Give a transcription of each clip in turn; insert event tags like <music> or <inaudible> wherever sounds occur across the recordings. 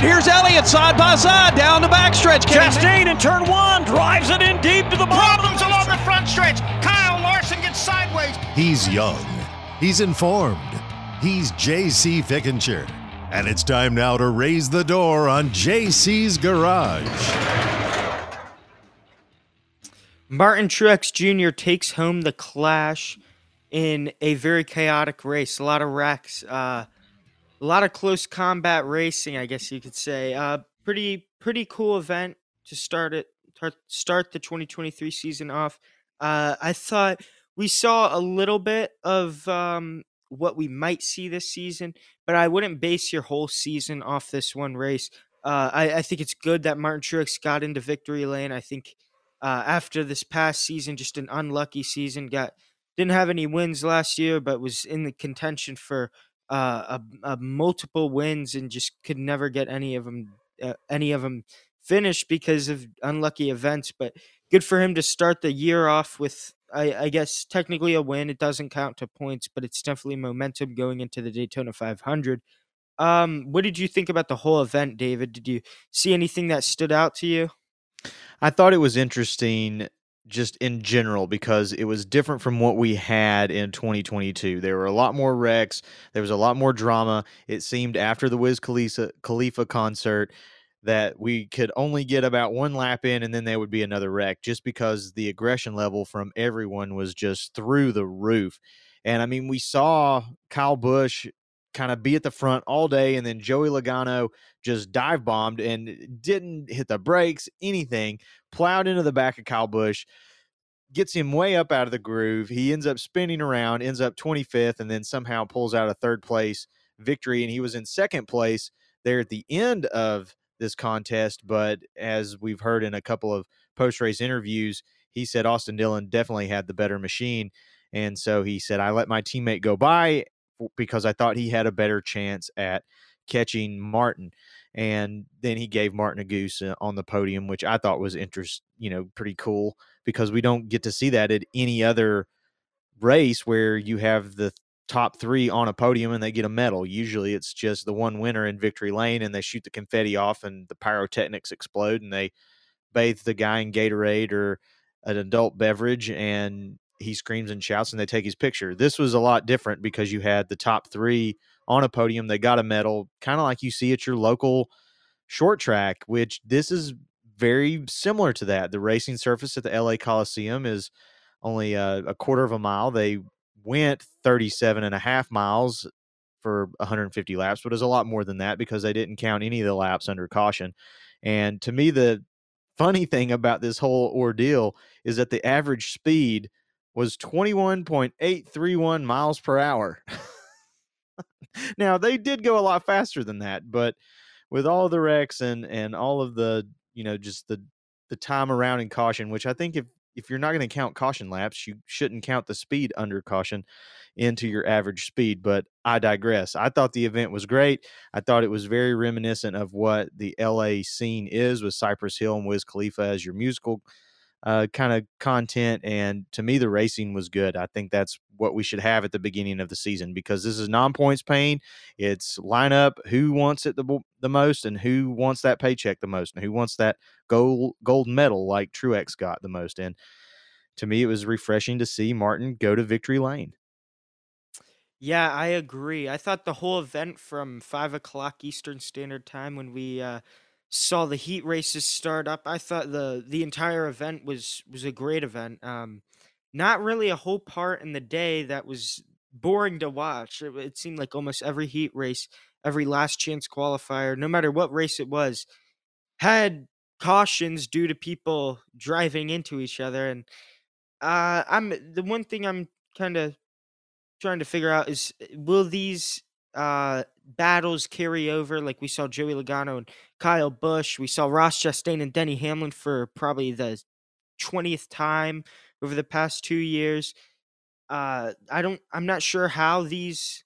Here's Elliott side by side down the backstretch. Chastain in turn one drives it in deep to the bottom. Problems along the front stretch. Kyle Larson gets sideways. He's young. He's informed. He's J.C. Fickenshire. And it's time now to raise the door on JC's Garage. Martin Truex Jr. takes home the clash in a very chaotic race. A lot of wrecks, uh, a lot of close combat racing, I guess you could say. Uh, pretty pretty cool event to start it start the 2023 season off. Uh, I thought we saw a little bit of um, what we might see this season, but I wouldn't base your whole season off this one race. Uh, I, I, think it's good that Martin Truex got into victory lane. I think uh, after this past season, just an unlucky season, got didn't have any wins last year, but was in the contention for uh, a, a multiple wins and just could never get any of them uh, any of them finished because of unlucky events. But good for him to start the year off with I, I, guess technically a win. It doesn't count to points, but it's definitely momentum going into the Daytona 500. Um, what did you think about the whole event, David? Did you see anything that stood out to you? I thought it was interesting just in general because it was different from what we had in 2022. There were a lot more wrecks, there was a lot more drama. It seemed after the Wiz Khalifa, Khalifa concert that we could only get about one lap in and then there would be another wreck just because the aggression level from everyone was just through the roof. And I mean, we saw Kyle Busch kind of be at the front all day and then Joey Logano just dive bombed and eh, didn't hit the brakes, anything, plowed into the back of Kyle Busch, gets him way up out of the groove. He ends up spinning around, ends up 25th, and then somehow pulls out a third place victory. And he was in second place there at the end of this contest. But as we've heard in a couple of post race interviews, he said Austin Dillon definitely had the better machine. And so he said, I let my teammate go by because I thought he had a better chance at catching Martin. And then he gave Martin a goose uh, on the podium, which I thought was interest, you know, pretty cool because we don't get to see that at any other race where you have the top three on a podium and they get a medal. Usually it's just the one winner in victory lane and they shoot the confetti off and the pyrotechnics explode and they bathe the guy in Gatorade or an adult beverage and he screams and shouts and they take his picture. This was a lot different because you had the top three on a podium. They got a medal, kind of like you see at your local short track, which this is very similar to that. The racing surface at the LA Coliseum is only a, a quarter of a mile. They went 37 and a half miles for 150 laps, but it's a lot more than that because they didn't count any of the laps under caution. And to me, the funny <laughs> thing about this whole ordeal is that the average speed was 21.831 miles per hour. <laughs> now, they did go a lot faster than that, but with all the wrecks and and all of the, you know, just the the time around in caution, which I think if if you're not going to count caution laps, you shouldn't count the speed under caution into your average speed. But I digress. I thought the event was great. I thought it was very reminiscent of what the LA scene is with Cypress Hill and Wiz Khalifa as your musical uh, kind of content. And to me, the racing was good. I think that's what we should have at the beginning of the season because this is non points paying. It's line up who wants it the, the most and who wants that paycheck the most and who wants that gold gold medal like Truex got the most. And to me, it was refreshing to see Martin go to victory lane. Yeah, I agree. I thought the whole event from five o'clock Eastern Standard Time when we uh, saw the heat races start up. I thought the the entire event was was a great event. Um, not really a whole part in the day that was boring to watch. It, it seemed like almost every heat race, every last chance qualifier, no matter what race it was, had cautions due to people driving into each other. And uh, I'm the one thing I'm kind of trying to figure out is will these uh, battles carry over. Like we saw Joey Logano and Kyle Busch. We saw Ross Chastain and Denny Hamlin for probably the 20th time over the past two years. Uh, I don't. I'm not sure how these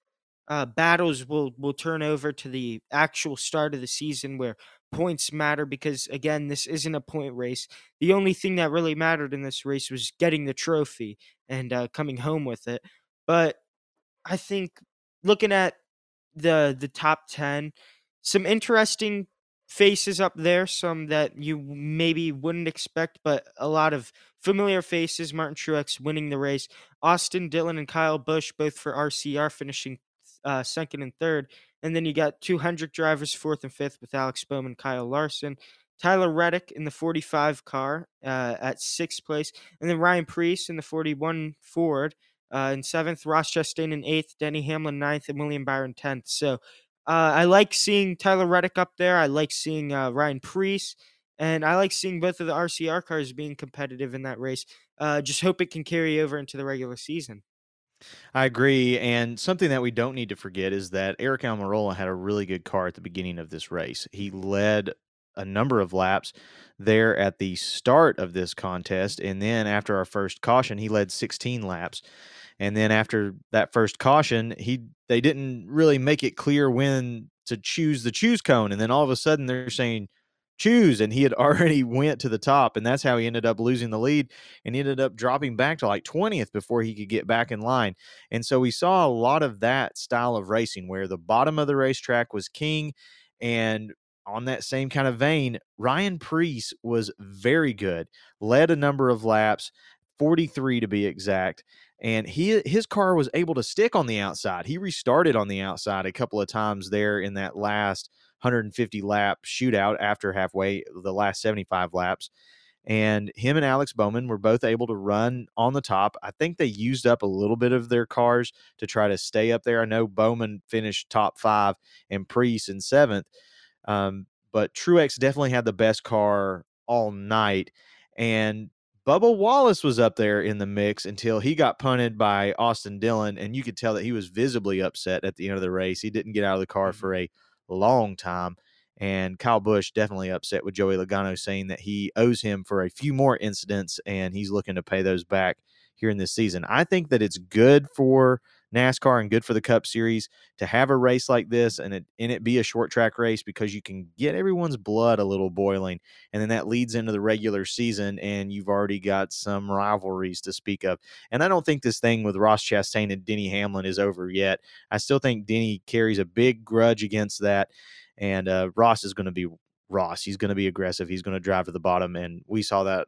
uh, battles will will turn over to the actual start of the season where points matter because again this isn't a point race the only thing that really mattered in this race was getting the trophy and uh, coming home with it but i think looking at the the top 10 some interesting faces up there, some that you maybe wouldn't expect, but a lot of familiar faces. Martin Truex winning the race. Austin Dillon and Kyle Busch both for RCR finishing uh, second and third. And then you got 200 drivers fourth and fifth with Alex Bowman, Kyle Larson. Tyler Reddick in the 45 car uh, at sixth place. And then Ryan Preece in the 41 Ford uh, in seventh. Ross Chastain in eighth. Denny Hamlin ninth. And William Byron 10th. So uh, I like seeing Tyler Reddick up there. I like seeing uh, Ryan Preece. And I like seeing both of the RCR cars being competitive in that race. Uh, just hope it can carry over into the regular season. I agree. And something that we don't need to forget is that Aric Almirola had a really good car at the beginning of this race. He led a number of laps there at the start of this contest. And then after our first caution, he led 16 laps. And then after that first caution, he they didn't really make it clear when to choose the choose cone. And then all of a sudden they're saying choose and he had <laughs> already went to the top and that's how he ended up losing the lead and ended up dropping back to like 20th before he could get back in line and so we saw a lot of that style of racing where the bottom of the racetrack was king and on that same kind of vein ryan preece was very good led a number of laps 43 to be exact and he his car was able to stick on the outside he restarted on the outside a couple of times there in that last 150 lap shootout after halfway, the last 75 laps. And him and Alex Bowman were both able to run on the top. I think they used up a little bit of their cars to try to stay up there. I know Bowman finished top five and Preece in seventh. Um, but Truex definitely had the best car all night. And Bubba Wallace was up there in the mix until he got punted by Austin Dillon. And you could tell that he was visibly upset at the end of the race. He didn't get out of the car mm-hmm. for a long time. And Kyle Busch definitely upset with Joey Logano saying that he owes him for a few more incidents and he's looking to pay those back here in this season. I think that it's good for NASCAR and good for the Cup Series to have a race like this and it and it be a short track race because you can get everyone's blood a little boiling, and then that leads into the regular season, and you've already got some rivalries to speak of. And I don't think this thing with Ross Chastain and Denny Hamlin is over yet. I still think Denny carries a big grudge against that, and uh, Ross is going to be Ross. He's going to be aggressive. He's going to drive to the bottom, and we saw that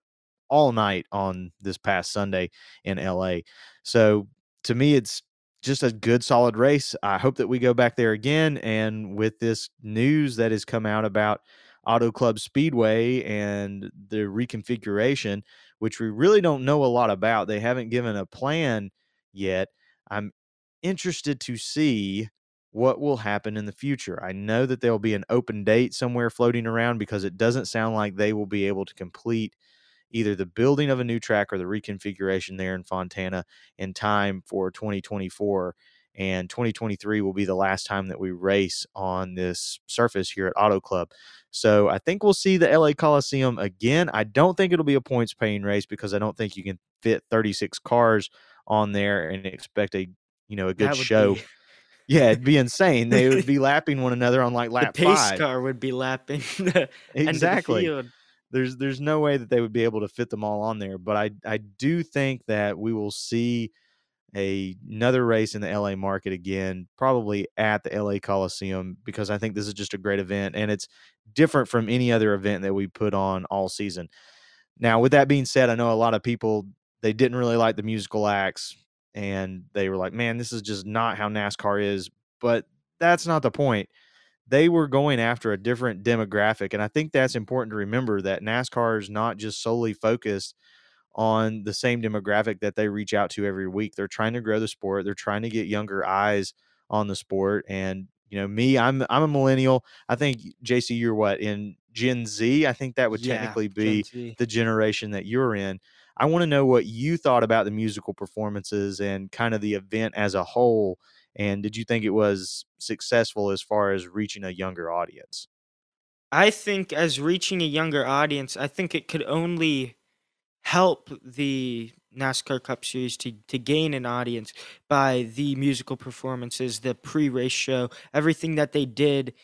all night on this past Sunday in LA. So to me, it's just a good solid race. I hope that we go back there again. And with this news that has come out about Auto Club Speedway and the reconfiguration, which we really don't know a lot about, they haven't given a plan yet. I'm interested to see what will happen in the future. I know that there'll be an open date somewhere floating around because it doesn't sound like they will be able to complete either the building of a new track or the reconfiguration there in Fontana in time for 2024. And 2023 will be the last time that we race on this surface here at Auto Club. So I think we'll see the LA Coliseum again. I don't think it'll be a points paying race because I don't think you can fit 36 cars on there and expect a you know a good show. Be... Yeah, it'd be insane. They would <laughs> be lapping one another on like lap the pace five. car would be lapping <laughs> exactly there's there's no way that they would be able to fit them all on there. But I I do think that we will see a, another race in the LA market again, probably at the LA Coliseum, because I think this is just a great event and it's different from any other event that we put on all season. Now, with that being said, I know a lot of people they didn't really like the musical acts and they were like, "Man, this is just not how NASCAR is." But that's not the point they were going after a different demographic. And I think that's important to remember that NASCAR is not just solely focused on the same demographic that they reach out to every week. They're trying to grow the sport. They're trying to get younger eyes on the sport. And you know, me, I'm I'm a millennial. I think JC, you're what in Gen Z. I think that would yeah, technically be the generation that you're in. I want to know what you thought about the musical performances and kind of the event as a whole and did you think it was successful as far as reaching a younger audience? I think as reaching a younger audience, I think it could only help the NASCAR Cup Series to, to gain an audience by the musical performances, the pre race show, everything that they did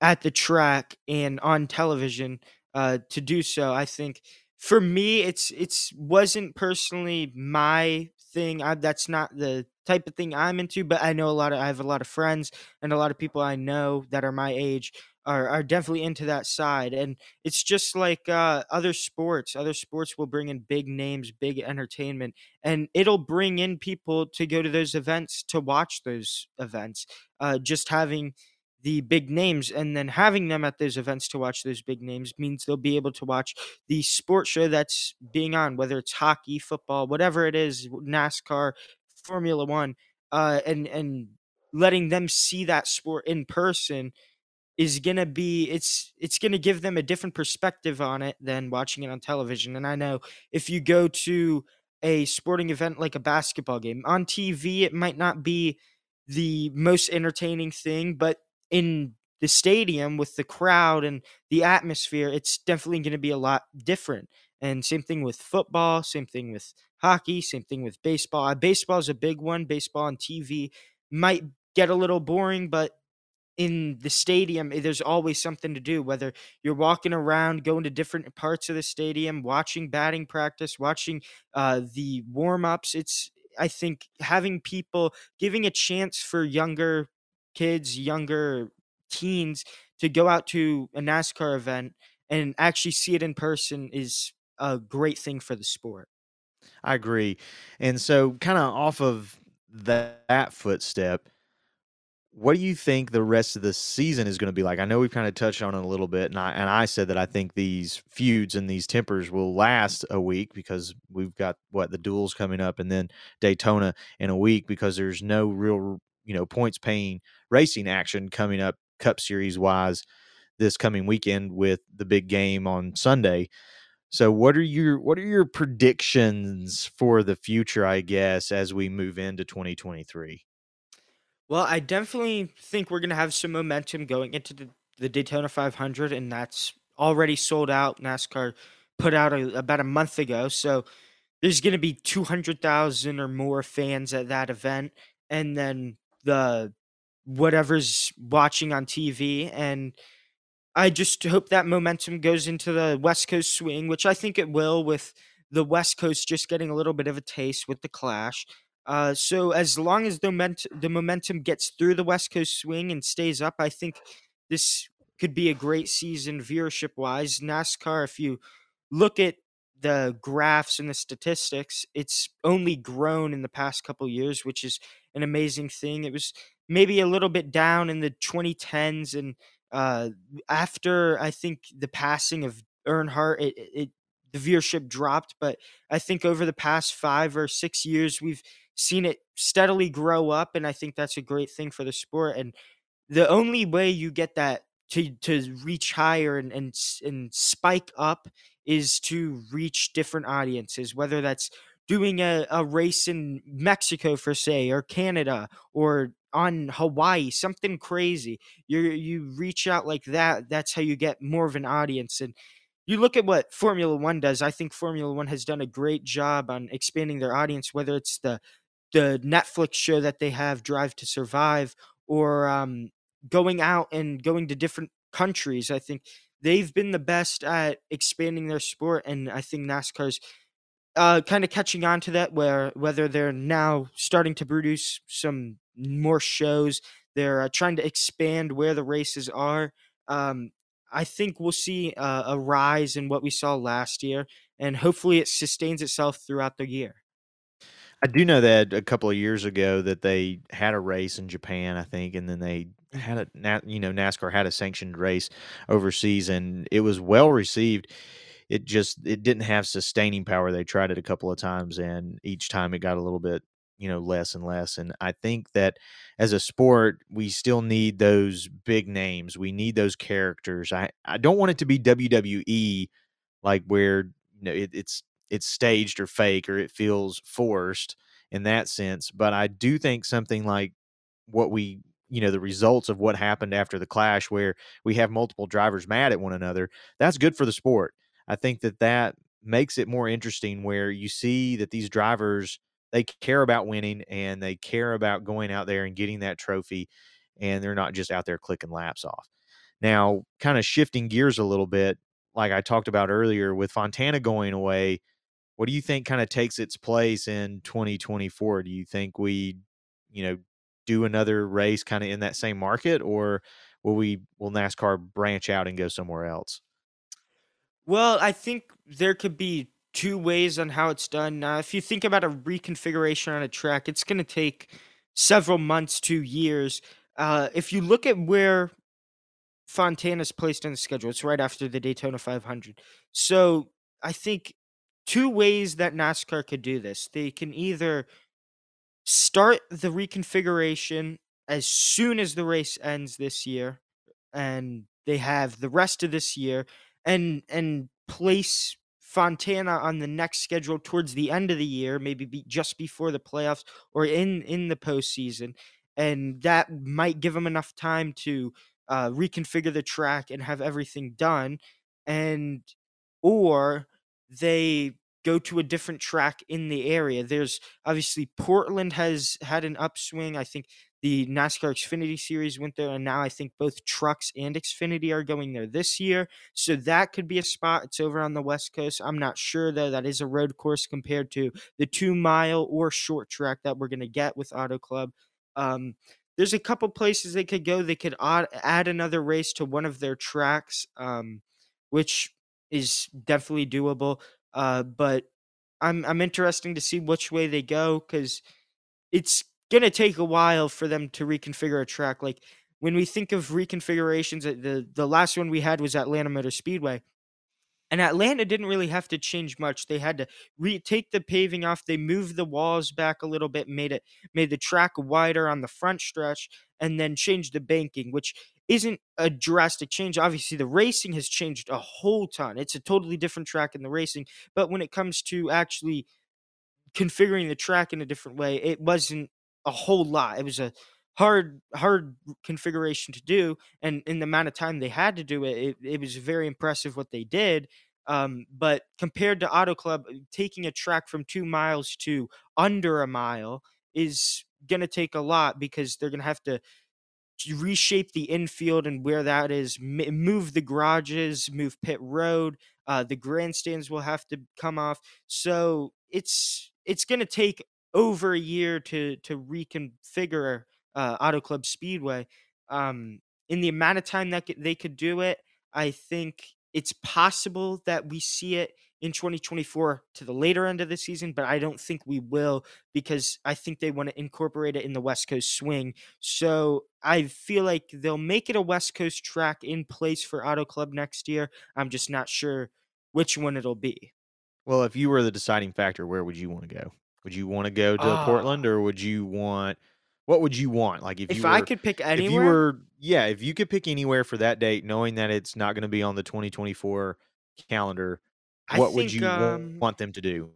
at the track and on television uh, to do so. I think for me, it's it's wasn't personally my thing. I, that's not the type of thing I'm into, but I know a lot of I have a lot of friends and a lot of people I know that are my age are, are definitely into that side. And it's just like uh, other sports. Other sports will bring in big names, big entertainment, and it'll bring in people to go to those events to watch those events. Uh, just having the big names and then having them at those events to watch those big names means they'll be able to watch the sports show that's being on, whether it's hockey, football, whatever it is, NASCAR, Formula One, uh, and and letting them see that sport in person is gonna be it's it's gonna give them a different perspective on it than watching it on television. And I know if you go to a sporting event like a basketball game on TV, it might not be the most entertaining thing, but in the stadium with the crowd and the atmosphere, it's definitely going to be a lot different. And same thing with football, same thing with hockey, same thing with baseball. Uh, baseball is a big one. Baseball on TV might get a little boring, but in the stadium, eh, there's always something to do. Whether you're walking around, going to different parts of the stadium, watching batting practice, watching uh, the warm ups, it's I think having people giving a chance for younger kids, younger teens to go out to a NASCAR event and actually see it in person is a great thing for the sport. I agree. And so, kind of off of that, that footstep, what do you think the rest of the season is going to be like? I know we've kind of touched on it a little bit, and I and I said that I think these feuds and these tempers will last a week because we've got what the duels coming up, and then Daytona in a week because there's no real you know points paying racing action coming up Cup Series wise this coming weekend with the big game on Sunday. So what are your what are your predictions for the future, I guess, as we move into 2023? Well, I definitely think we're going to have some momentum going into the, the Daytona 500 and that's already sold out. NASCAR put out a, about a month ago. So there's going to be 200,000 or more fans at that event and then the whatever's watching on TV. And I just hope that momentum goes into the West Coast swing, which I think it will, with the West Coast just getting a little bit of a taste with the clash. Uh, so as long as the, ment- the momentum gets through the West Coast swing and stays up, I think this could be a great season viewership wise. NASCAR, if you look at the graphs and the statistics, it's only grown in the past couple years, which is an amazing thing. It was maybe a little bit down in the 2010s, and uh, after I think the passing of Earnhardt, it, it the viewership dropped. But I think over the past five or six years, we've seen it steadily grow up, and I think that's a great thing for the sport. And the only way you get that to to reach higher and and and spike up is to reach different audiences, whether that's doing a, a race in Mexico for say or Canada or on Hawaii, something crazy. You you reach out like that. That's how you get more of an audience. And you look at what Formula One does. I think Formula One has done a great job on expanding their audience, whether it's the the Netflix show that they have, Drive to Survive, or um, going out and going to different countries. I think they've been the best at expanding their sport, and I think NASCAR's uh, kind of catching on to that. Where whether they're now starting to produce some more shows, they're uh, trying to expand where the races are. Um, I think we'll see uh, a rise in what we saw last year, and hopefully it sustains itself throughout the year. I do know that a couple of years ago that they had a race in Japan, I think, and then they had a you know NASCAR had a sanctioned race overseas, and it was well received. It just it didn't have sustaining power. They tried it a couple of times, and each time it got a little bit you know less and less. And I think that as a sport, we still need those big names. We need those characters. I I don't want it to be WWE like where you know it, it's it's staged or fake or it feels forced in that sense. But I do think something like what we, you know, the results of what happened after the clash, where we have multiple drivers mad at one another, that's good for the sport. I think that that makes it more interesting where you see that these drivers they care about winning and they care about going out there and getting that trophy and they're not just out there clicking laps off. Now, kind of shifting gears a little bit, like I talked about earlier with Fontana going away, what do you think kind of takes its place in 2024? Do you think we, you know, do another race kind of in that same market, or will we will NASCAR branch out and go somewhere else? Well, I think there could be two ways on how it's done. Now, if you think about a reconfiguration on a track, it's going to take several months to years. Uh, if you look at where Fontana's placed on the schedule, it's right after the Daytona 500. So I think two ways that NASCAR could do this. They can either start the reconfiguration as soon as the race ends this year, and they have the rest of this year, and and place Fontana on the next schedule towards the end of the year, maybe be just before the playoffs or in in the postseason, and that might give them enough time to uh, reconfigure the track and have everything done, and or they go to a different track in the area. There's obviously Portland has had an upswing. I think the NASCAR Xfinity Series went there, and now I think both trucks and Xfinity are going there this year. So that could be a spot. It's over on the West Coast. I'm not sure, though. That is a road course compared to the two mile or short track that we're going to get with Auto Club. Um, there's a couple places they could go. They could add, another race to one of their tracks, um, which is definitely doable. Uh, but I'm I'm interesting to see which way they go because it's gonna take a while for them to reconfigure a track. Like when we think of reconfigurations, uh, the the last one we had was Atlanta Motor Speedway. And Atlanta didn't really have to change much. They had to re- take the paving off. They moved the walls back a little bit, made it made the track wider on the front stretch, and then changed the banking, which isn't a drastic change. Obviously, the racing has changed a whole ton. It's a totally different track in the racing. But when it comes to actually configuring the track in a different way, it wasn't a whole lot. It was a hard hard configuration to do and in the amount of time they had to do it it, it was very impressive what they did um, but compared to auto club taking a track from two miles to under a mile is going to take a lot because they're going to have to reshape the infield and where that is move the garages move pit road uh, the grandstands will have to come off so it's it's going to take over a year to to reconfigure uh, Auto Club Speedway. Um, in the amount of time that they could do it, I think it's possible that we see it in 2024 to the later end of the season, but I don't think we will because I think they want to incorporate it in the West Coast swing. So I feel like they'll make it a West Coast track in place for Auto Club next year. I'm just not sure which one it'll be. Well, if you were the deciding factor, where would you want to go? Would you want to go to uh, Portland or would you want what would you want? Like if, if you were, I could pick anywhere, if you were yeah, if you could pick anywhere for that date, knowing that it's not going to be on the 2024 calendar, what think, would you um, want them to do?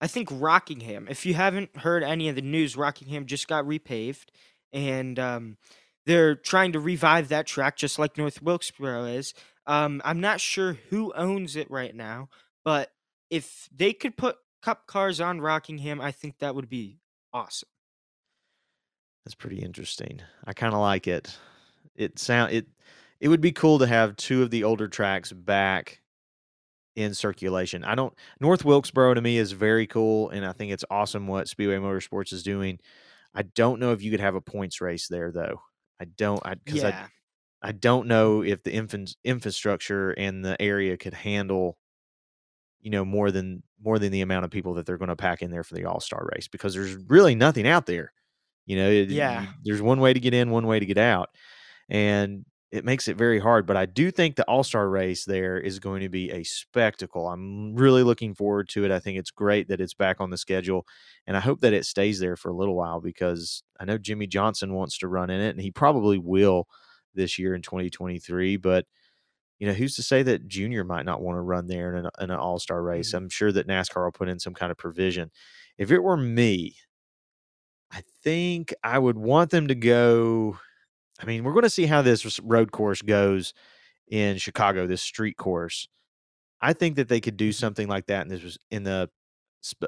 I think Rockingham. If you haven't heard any of the news, Rockingham just got repaved, and um, they're trying to revive that track, just like North Wilkesboro is. Um, I'm not sure who owns it right now, but if they could put Cup cars on Rockingham, I think that would be awesome. That's pretty interesting. I kind of like it. It sound it it would be cool to have two of the older tracks back in circulation. I don't North Wilkesboro to me is very cool and I think it's awesome what Speedway Motorsports is doing. I don't know if you could have a points race there though. I don't I cuz yeah. I I don't know if the infant, infrastructure and the area could handle you know more than more than the amount of people that they're going to pack in there for the all-star race because there's really nothing out there. You know yeah. there's one way to get in one way to get out and it makes it very hard but i do think the all-star race there is going to be a spectacle. I'm really looking forward to it. I think it's great that it's back on the schedule and i hope that it stays there for a little while because i know Jimmie johnson wants to run in it and he probably will this year in 2023 but you know, who's to say that Junior might not want to run there in an, in an all star race? Mm-hmm. I'm sure that NASCAR will put in some kind of provision. If it were me, I think I would want them to go. I mean, we're going to see how this road course goes in Chicago, this street course. I think that they could do mm-hmm. something like that, and this was in the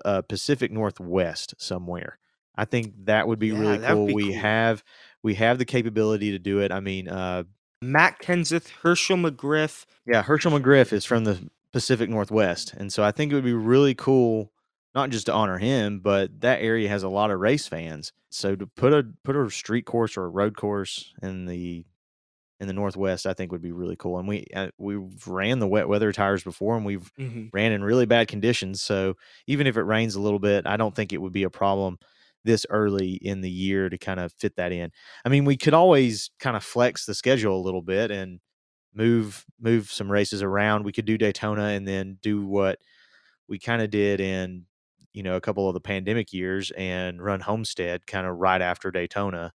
uh, Pacific Northwest somewhere. I think that would be yeah, really cool. Be we cool. have we have the capability to do it. I mean, uh, Matt Kenseth, Hershel McGriff. Yeah, Hershel McGriff is from the Pacific Northwest. And so I think it would be really cool not just to honor him, but that area has a lot of race fans. So to put a put a street course or a road course in the in the Northwest, I think would be really cool. And we uh, we've ran the wet weather tires before, and we've Mhm. ran in really bad conditions. So even if it rains a little bit, I don't think it would be a problem this early in the year to kind of fit that in. I mean, we could always kind of flex the schedule a little bit and move move some races around. We could do Daytona and then do what we kind of did in you know a couple of the pandemic years and run Homestead kind of right after Daytona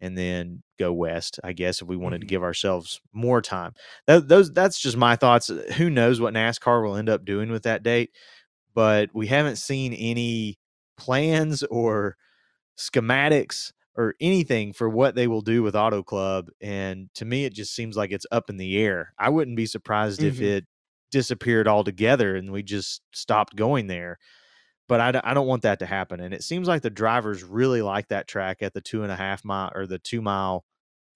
and then go west. I guess if we wanted to Mhm. give ourselves more time. That, those that's just my thoughts. Who knows what NASCAR will end up doing with that date? But we haven't seen any plans or schematics or anything for what they will do with Auto Club. And to me, it just seems like it's up in the air. I wouldn't be surprised if Mhm. it disappeared altogether and we just stopped going there. But I, d- I don't want that to happen. And it seems like the drivers really like that track at the two and a half mile or the two mile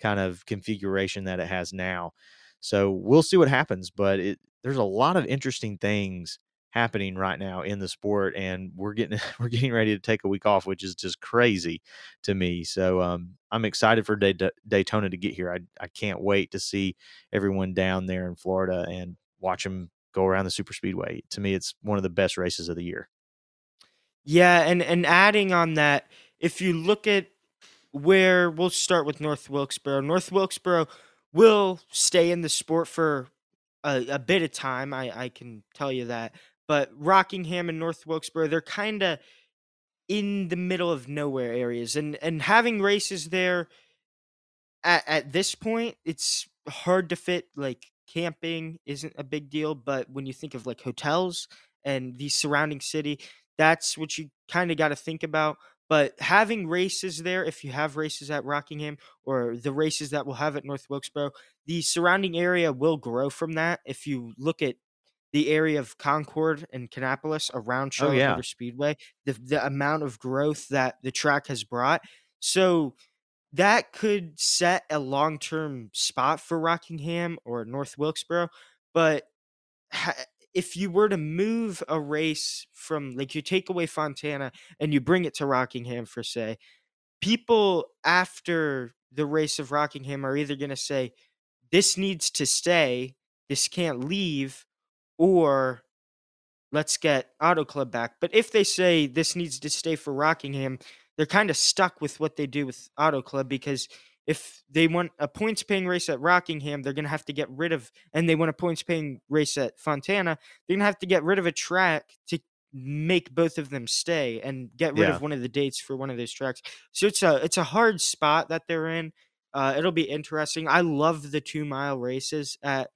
kind of configuration that it has now. So we'll see what happens. But it there's a lot of interesting things happening right now in the sport and we're getting <laughs> we're getting ready to take a week off which is just crazy to me so um, i'm excited for Day- daytona to get here I, I can't wait to see everyone down there in florida and watch them go around the super speedway to me it's one of the best races of the year Yeah, and and adding on that, if you look at where we'll start with North Wilkesboro. North Wilkesboro will stay in the sport for a, a bit of time. I I can tell you that. But Rockingham and North Wilkesboro, they're kind of in the middle of nowhere areas, and and having races there at at this point, it's hard to fit. Like camping isn't a big deal, but when you think of like hotels and the surrounding city, that's what you kind of got to think about. But having races there, if you have races at Rockingham or the races that we'll have at North Wilkesboro, the surrounding area will grow from that. If you look at the area of Concord and Kannapolis around Oh, Charlotte yeah. River Speedway, the the amount of growth that the track has brought. So that could set a long term spot for Rockingham or North Wilkesboro. But ha- if you were to move a race from, like, you take away Fontana and you bring it to Rockingham, for say, people after the race of Rockingham are either going to say, this needs to stay, this can't leave, or let's get Auto Club back. But if they say this needs to stay for Rockingham, they're kind of stuck with what they do with Auto Club because if they want a points paying race at Rockingham, they're going to have to get rid of, and they want a points paying race at Fontana, they're going to have to get rid of a track to make both of them stay and get rid Yeah. of one of the dates for one of those tracks. So it's a it's a hard spot that they're in. Uh, it'll be interesting. I love the two mile races at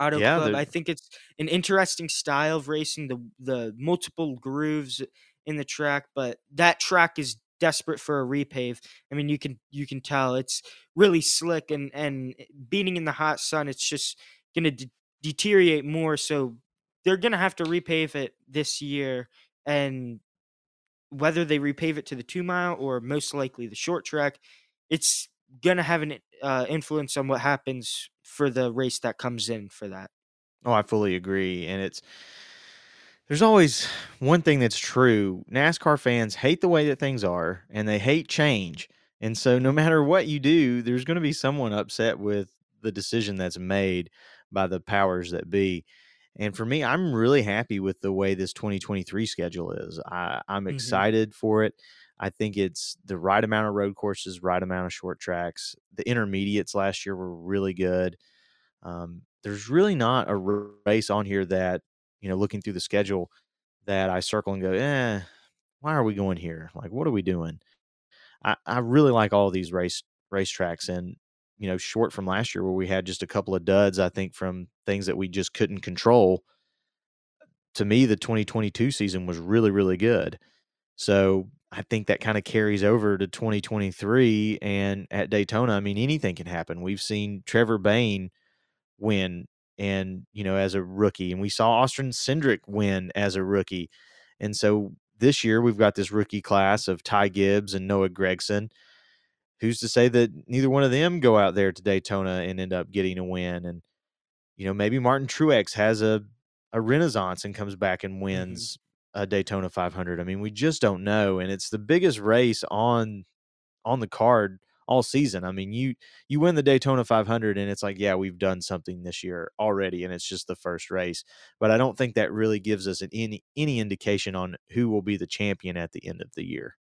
Auto Yeah, Club. I think it's an interesting style of racing. The the multiple grooves in the track, but that track is desperate for a repave. I mean, you can you can tell it's really slick and and eh, beating in the hot sun. It's just gonna de- deteriorate more. So they're gonna have to repave it this year, and whether they repave it to the two mile or most likely the short track, it's gonna have an uh, influence on what happens for the race that comes in for that. Oh, I fully agree. And it's there's always one thing that's true. NASCAR fans hate the way that things are and they hate change. And so no matter what you do, there's going to be someone upset with the decision that's made by the powers that be. And for me, I'm really happy with the way this 2023 schedule is. I, I'm Mhm. excited for it. I think it's the right amount of road courses, right amount of short tracks. The intermediates last year were really good. Um, there's really not a race on here that, you know, looking through the schedule that I circle and go, eh, why are we going here? Like, what are we doing? I, I really like all these race racetracks and, you know, short from last year where we had just a couple of duds, I think, from things that we just couldn't control. To me, the 2022 season was really, really good. So I think that kind of carries over to 2023. And at Daytona, I mean, anything can happen. We've seen Trevor Bayne win and you know as a rookie and we saw Austin Cindric win as a rookie and so this year we've got this rookie class of Ty Gibbs and Noah Gragson who's to say that neither one of them go out there to Daytona and end up getting a win and you know maybe Martin Truex has a a renaissance and comes back and mm-hmm. wins a Daytona 500 I mean we just don't know and it's the biggest race on on the card all season. I mean, you you win the Daytona 500 and it's like, yeah, we've done something this year already and it's just the first race. But I don't think that really gives us an, any any indication on who will be the champion at the end of the year.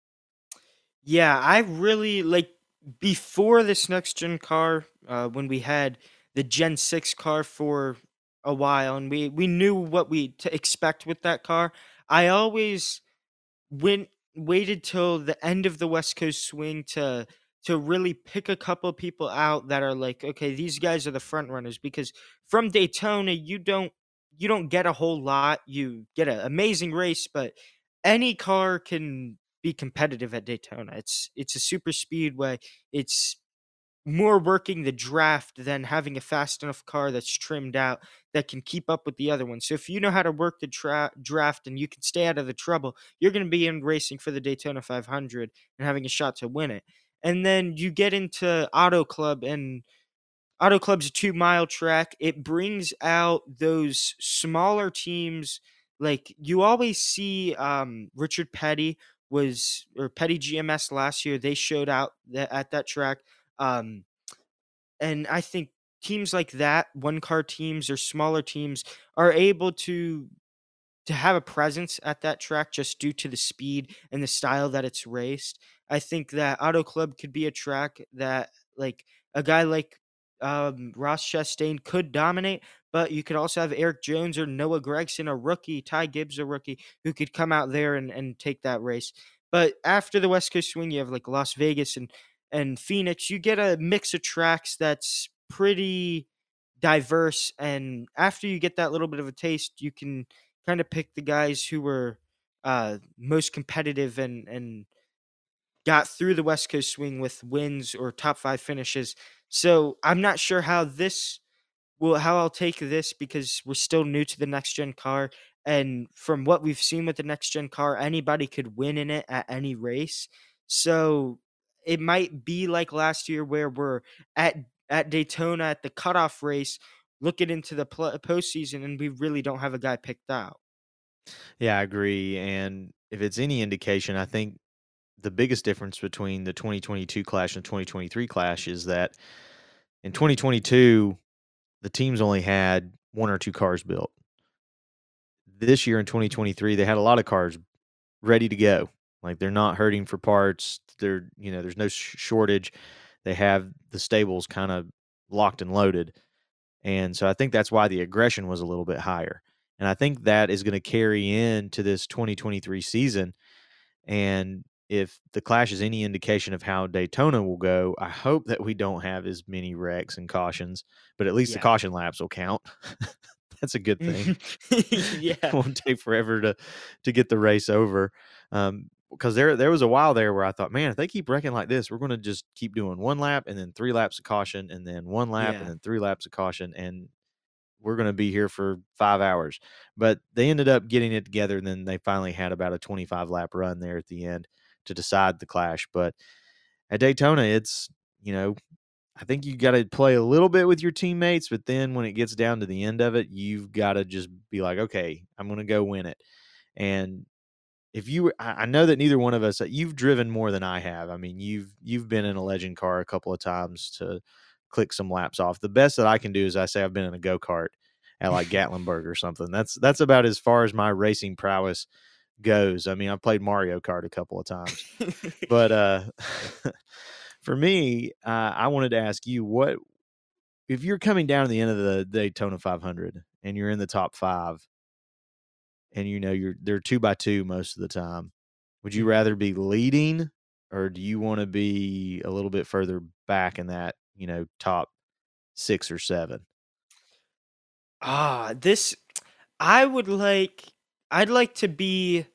Yeah, I really like before this next gen car uh, when we had the Gen 6 car for a while and we we knew what we to expect with that car. I always went waited till the end of the West Coast swing to to really pick a couple people out that are like, okay, these guys are the front runners because from Daytona you don't you don't get a whole lot. You get an amazing race, but any car can be competitive at Daytona. It's it's a super speedway. It's more working the draft than having a fast enough car that's trimmed out that can keep up with the other ones. So if you know how to work the tra- draft and you can stay out of the trouble, you're going to be in racing for the Daytona 500 and having a shot to win it. And then you get into Auto Club and Auto Club's a 2-mile track. It brings out those smaller teams like you always see um, Richard Petty was or Petty GMS last year. They showed out that, at that track um, and I think teams like that, one car teams or smaller teams, are able to to have a presence at that track just due to the speed and the style that it's raced. I think that Auto Club could be a track that like a guy like um, Ross Chastain could dominate, but you could also have Erik Jones or Noah Gragson, a rookie, Ty Gibbs, a rookie, who could come out there and, and take that race. But after the West Coast swing, you have like Las Vegas and and Phoenix, you get a mix of tracks that's pretty diverse. And after you get that little bit of a taste, you can kind of pick the guys who were uh, most competitive and and got through the West Coast swing with wins or top five finishes. So I'm not sure how this will how I'll take this because we're still new to the next gen car. And from what we've seen with the next gen car, anybody could win in it at any race. So it might be like last year where we're at at Daytona at the cutoff race, looking into the postseason, and we really don't have a guy picked out. Yeah, I agree. And if it's any indication, I think the biggest difference between the 2022 clash and 2023 clash is that in 2022, the teams only had one or two cars built. This year in 2023, they had a lot of cars ready to go. Like they're not hurting for parts. They're you know there's no sh- shortage. They have the stables kind of locked and loaded, and so I think that's why the aggression was a little bit higher. And I think that is going to carry into this 2023 season. And if the Clash is any indication of how Daytona will go, I hope that we don't have as many wrecks and cautions, but at least yeah. the caution laps will count. <laughs> That's a good thing. <laughs> <laughs> yeah, it won't take forever to to get the race over. Um, because there there was a while there where I thought, man, if they keep wrecking like this, we're going to just keep doing one lap and then three laps of caution and then one lap yeah. and then three laps of caution and we're going to be here for five hours. But they ended up getting it together and then they finally had about a 25 lap run there at the end to decide the clash. But at Daytona, it's, you know, I think you got to play a little bit with your teammates, but then when it gets down to the end of it, you've got to just be like, okay, I'm going to go win it. And if you I know that neither one of us uh, you've driven more than I have. I mean, you've you've been in a legend car a couple of times to click some laps off. The best that I can do is I say I've been in a go-kart at like <laughs> Gatlinburg or something. That's that's about as far as my racing prowess goes. I mean, I've played Mario Kart a couple of times. but uh <laughs> for me, uh, I wanted to ask you what if you're coming down to the end of the Daytona 500 and you're in the top 5 and you know you're they're two by two most of the time. Would you mm-hmm. rather be leading or do you want to be a little bit further back in that, you know, top six or seven? Ah, this I would like I'd like to be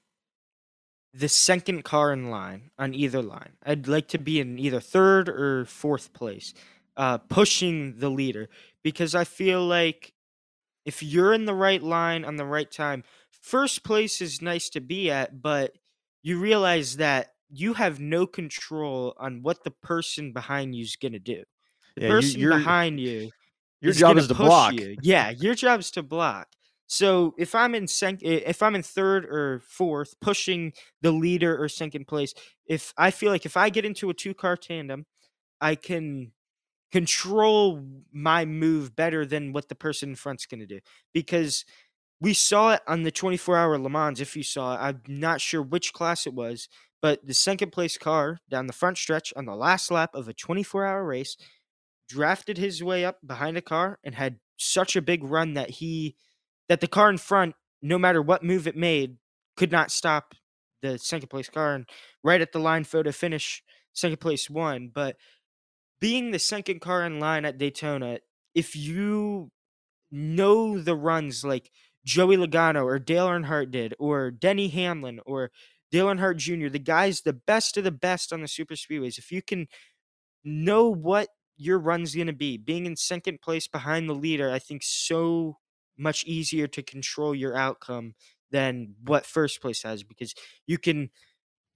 the second car in line on either line. I'd like to be in either third or fourth place, uh, pushing the leader because I feel like if you're in the right line on the right time, first place is nice to be at, but you realize that you have no control on what the person behind you is going to do. The yeah, person you, behind you, your is job is to block. You. Yeah, your job is to block. So if I'm in sec- if I'm in third or fourth, pushing the leader or second place, if I feel like if I get into a two car tandem, I can control my move better than what the person in front's going to do because we saw it on the 24 hour Le Mans. If you saw it, I'm not sure which class it was, but the second place car down the front stretch on the last lap of a 24 hour race drafted his way up behind a car and had such a big run that he that the car in front no matter what move it made could not stop the second place car and right at the line photo finish second place won but being the second car in line at Daytona if you know the runs like Joey Logano or Dale Earnhardt did or Denny Hamlin or Dale Earnhardt Jr. the guys the best of the best on the super speedways if you can know what your run's going to be being in second place behind the leader I think so much easier to control your outcome than what first place has because you can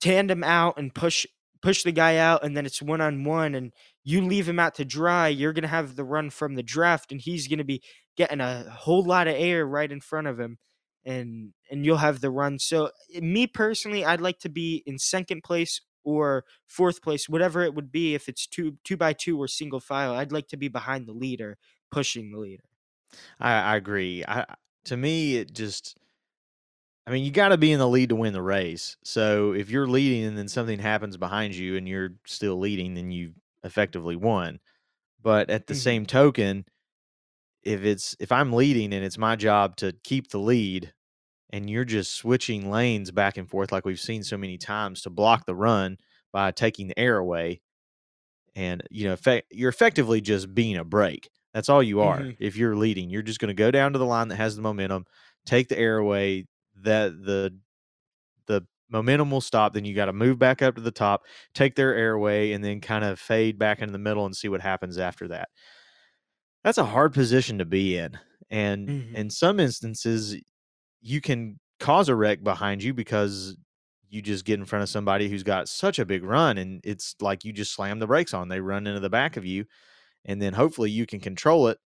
tandem out and push push the guy out and then it's one on one and you leave him out to dry you're going to have the run from the draft and he's going to be getting a whole lot of air right in front of him and and you'll have the run so eh, me personally i'd like to be in second place or fourth place whatever it would be if it's two two by two or single file i'd like to be behind the leader pushing the leader I, I agree. I to me it just I mean, you got to be in the lead to win the race. So if you're leading and then something happens behind you and you're still leading, then you effectively won. But at the Mhm. same token, if it's if I'm leading and it's my job to keep the lead and you're just switching lanes back and forth like we've seen so many times to block the run by taking the air away and you know effect, you're effectively just being a brake. that's all you are Mhm. if you're leading you're just going to go down to the line that has the momentum take the air away that the momentum will stop then you got to move back up to the top take their airway, and then kind of fade back into the middle and see what happens after that that's a hard position to be in and Mhm. in some instances you can cause a wreck behind you because you just get in front of somebody who's got such a big run and it's like you just slam the brakes on they run into the back of you and then hopefully you can control it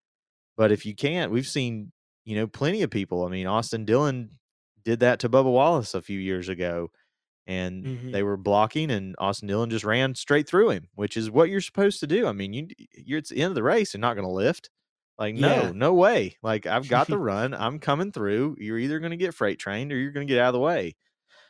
but if you can't we've seen you know plenty of people i mean austin dillon did that to bubba wallace a few years ago and Mhm. they were blocking and austin dillon just ran straight through him which is what you're supposed to do. I mean you you're it's the end of the race and not going to lift. Like no Yeah. no way. Like i've got the <laughs> run i'm coming through. You're either going to get freight trained or you're going to get out of the way.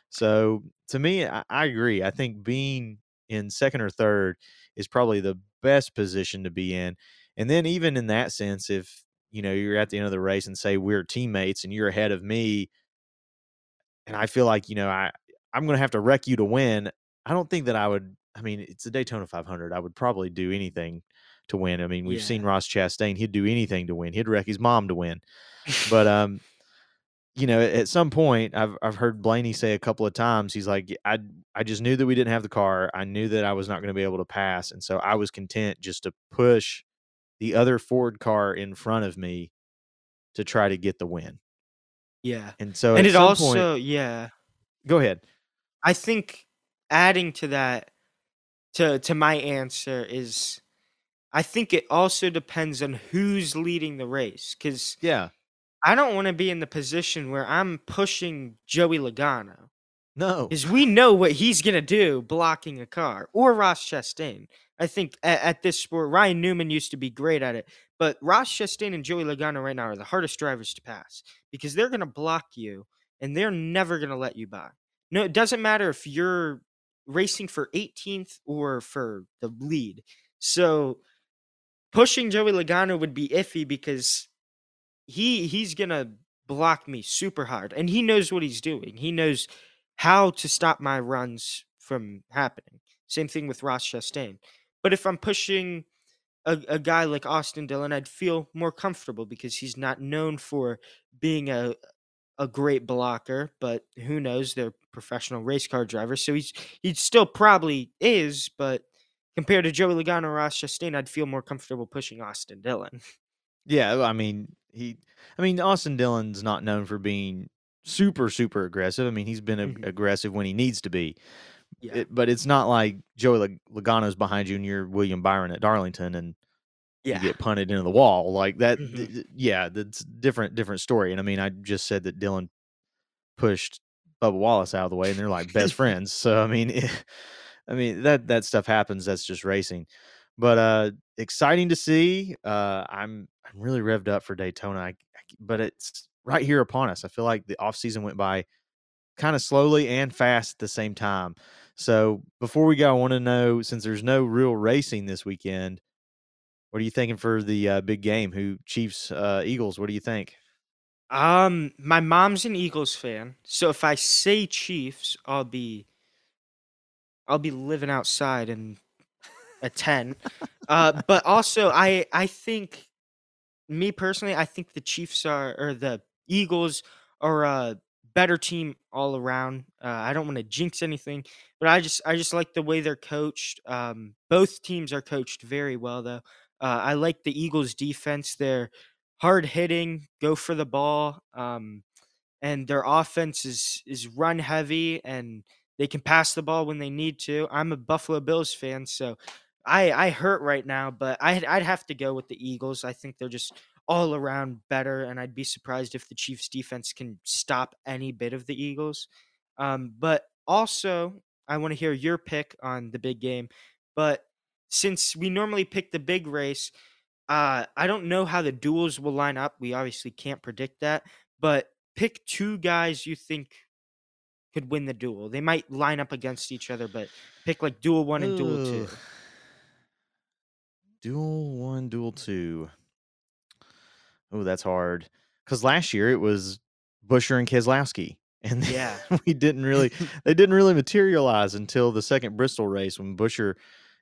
So to me I, I agree. I think being in second or third is probably the best position to be in. And then even in that sense if you know you're at the end of the race and say we're teammates and you're ahead of me and i feel like you know i i'm going to have to wreck you to win i don't think that i would i mean it's a daytona 500 i would probably do anything to win i mean we've seen ross chastain he'd do anything to win he'd wreck his mom to win but <laughs> um you know at some point i've i've heard blaney say a couple of times he's like i i just knew that we didn't have the car i knew that i was not going to be able to pass and so i was content just to push the other ford car in front of me to try to get the win yeah. And so and it also point, yeah. Go ahead. I think adding to that to to my answer is I think it also depends on who's leading the race cuz yeah. I don't want to be in the position where I'm pushing Joey Logano no. cuz we know what he's going to do blocking a car or Ross Chastain. I think at, at this sport Ryan Newman used to be great at it, but Ross Chastain and Joey Logano right now are the hardest drivers to pass because they're going to block you and they're never going to let you by. No, it doesn't matter if you're racing for 18th or for the lead. So pushing Joey Logano would be iffy because he he's gonna block me super hard, and he knows what he's doing. He knows how to stop my runs from happening. Same thing with Ross Chastain. But if I'm pushing a, a guy like Austin Dillon, I'd feel more comfortable because he's not known for being a a great blocker, but who knows? They're professional race car drivers, so he's he still probably is, but compared to Joey Logano or Ross Chastain, I'd feel more comfortable pushing Austin Dillon. <laughs> Yeah, I mean, he I mean, Austin Dillon's not known for being super super aggressive. I mean, he's been a- Mhm. aggressive when he needs to be. Yeah. It- but it's not like Joey Logano's behind you and you're William Byron at Darlington and Yeah. you get punted into the wall like that. Mhm. th- Yeah, that's different different story. And I mean, I just said that Dillon pushed Bubba Wallace out of the way, and they're like best <laughs> friends. So I mean, <laughs> I mean that that stuff happens. That's just racing. But uh, exciting to see. Uh, I'm I'm really revved up for Daytona. I, I, but it's right here upon us. I feel like the off season went by kind of slowly and fast at the same time. So before we go, I want to know since there's no real racing this weekend, what are you thinking for the uh, big game? Who Chiefs uh, Eagles? What do you think? Um, my mom's an Eagles fan, so if I say Chiefs, I'll be I'll be living outside in a tent. uh, but also I I think me personally, I think the Chiefs are or the Eagles are a better team all around. Uh, I don't want to jinx anything, but I just I just like the way they're coached. Um, both teams are coached very well though. Uh, I like the Eagles defense. They're hard hitting, go for the ball, um, and their offense is is run heavy and they can pass the ball when they need to. I'm a Buffalo Bills fan, so I I hurt right now, but I'd I'd have to go with the Eagles. I think they're just all around better, and I'd be surprised if the Chiefs defense can stop any bit of the Eagles. Um, but also, I want to hear your pick on the big game. But since we normally pick the big race, uh, I don't know how the duels will line up. We obviously can't predict that, but pick two guys you think could win the duel. They might line up against each other, but pick like duel one and duel two. Duel one, duel two. Oh, that's hard. Because last year it was Buescher and Keselowski, <laughs> and Yeah. <laughs> we didn't really, <laughs> they didn't really materialize until the second Bristol race when Buescher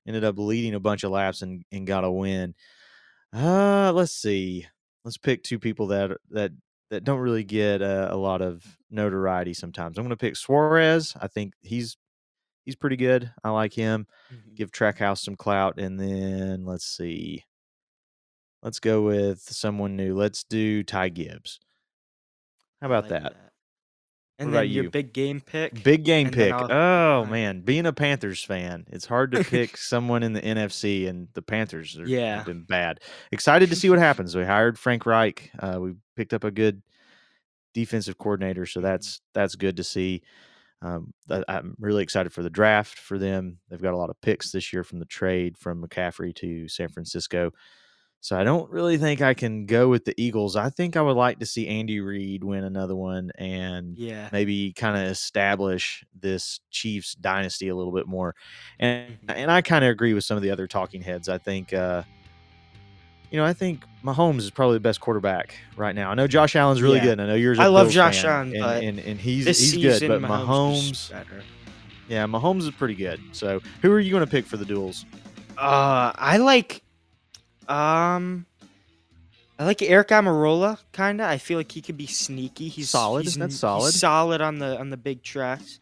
ended up leading a bunch of laps and, and got a win. Uh, let's see. Let's pick two people that that that don't really get uh, a lot of notoriety sometimes. I'm going to pick Suarez. I think he's he's pretty good. I like him. Mhm. Give Trackhouse some clout, and then let's see. Let's go with someone new. Let's do Ty Gibbs. How about like that? And about then your you? big game pick. Big game pick. Oh man, being a Panthers fan, it's hard to pick <laughs> someone in the NFC, and the Panthers are, Yeah. have been bad. Excited to see what <laughs> happens. We hired Frank Reich. Uh, we picked up a good defensive coordinator, so Mhm. that's that's good to see. Um, th- I'm really excited for the draft for them. They've got a lot of picks this year from the trade from McCaffrey to San Francisco. So I don't really think I can go with the Eagles. I think I would like to see Andy Reid win another one and Yeah. maybe kind of establish this Chiefs dynasty a little bit more. And Mhm. and I kind of agree with some of the other talking heads. I think uh you know, I think Mahomes is probably the best quarterback right now. I know Josh Allen's really Yeah. good. and I know yours. I love Josh Allen, and, but and, and he's he's good. But Mahomes, Mahomes, better. yeah, Mahomes is pretty good. So who are you going to pick for the duels? Uh, I like, um, I like Aric Almirola. Kinda. I feel like he could be sneaky. He's Solid, He's, that's n- he's solid. solid on the on the big tracks.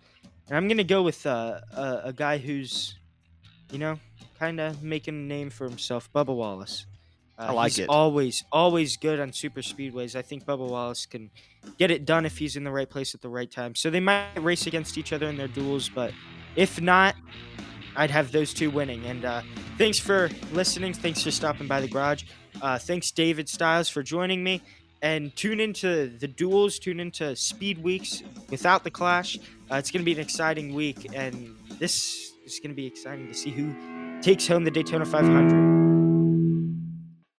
And I'm gonna go with uh, a a guy who's, you know, kind of making a name for himself. Bubba Wallace. Uh, I like he's it. Always, always good on super speedways. I think Bubba Wallace can get it done if he's in the right place at the right time. So they might race against each other in their duels, but if not, I'd have those two winning. And uh, thanks for listening. Thanks for stopping by the garage. Uh, thanks, David Styles, for joining me. And tune into the duels, tune into Speed Weeks without the Clash. Uh, it's going to be an exciting week, and this is going to be exciting to see who takes home the Daytona 500.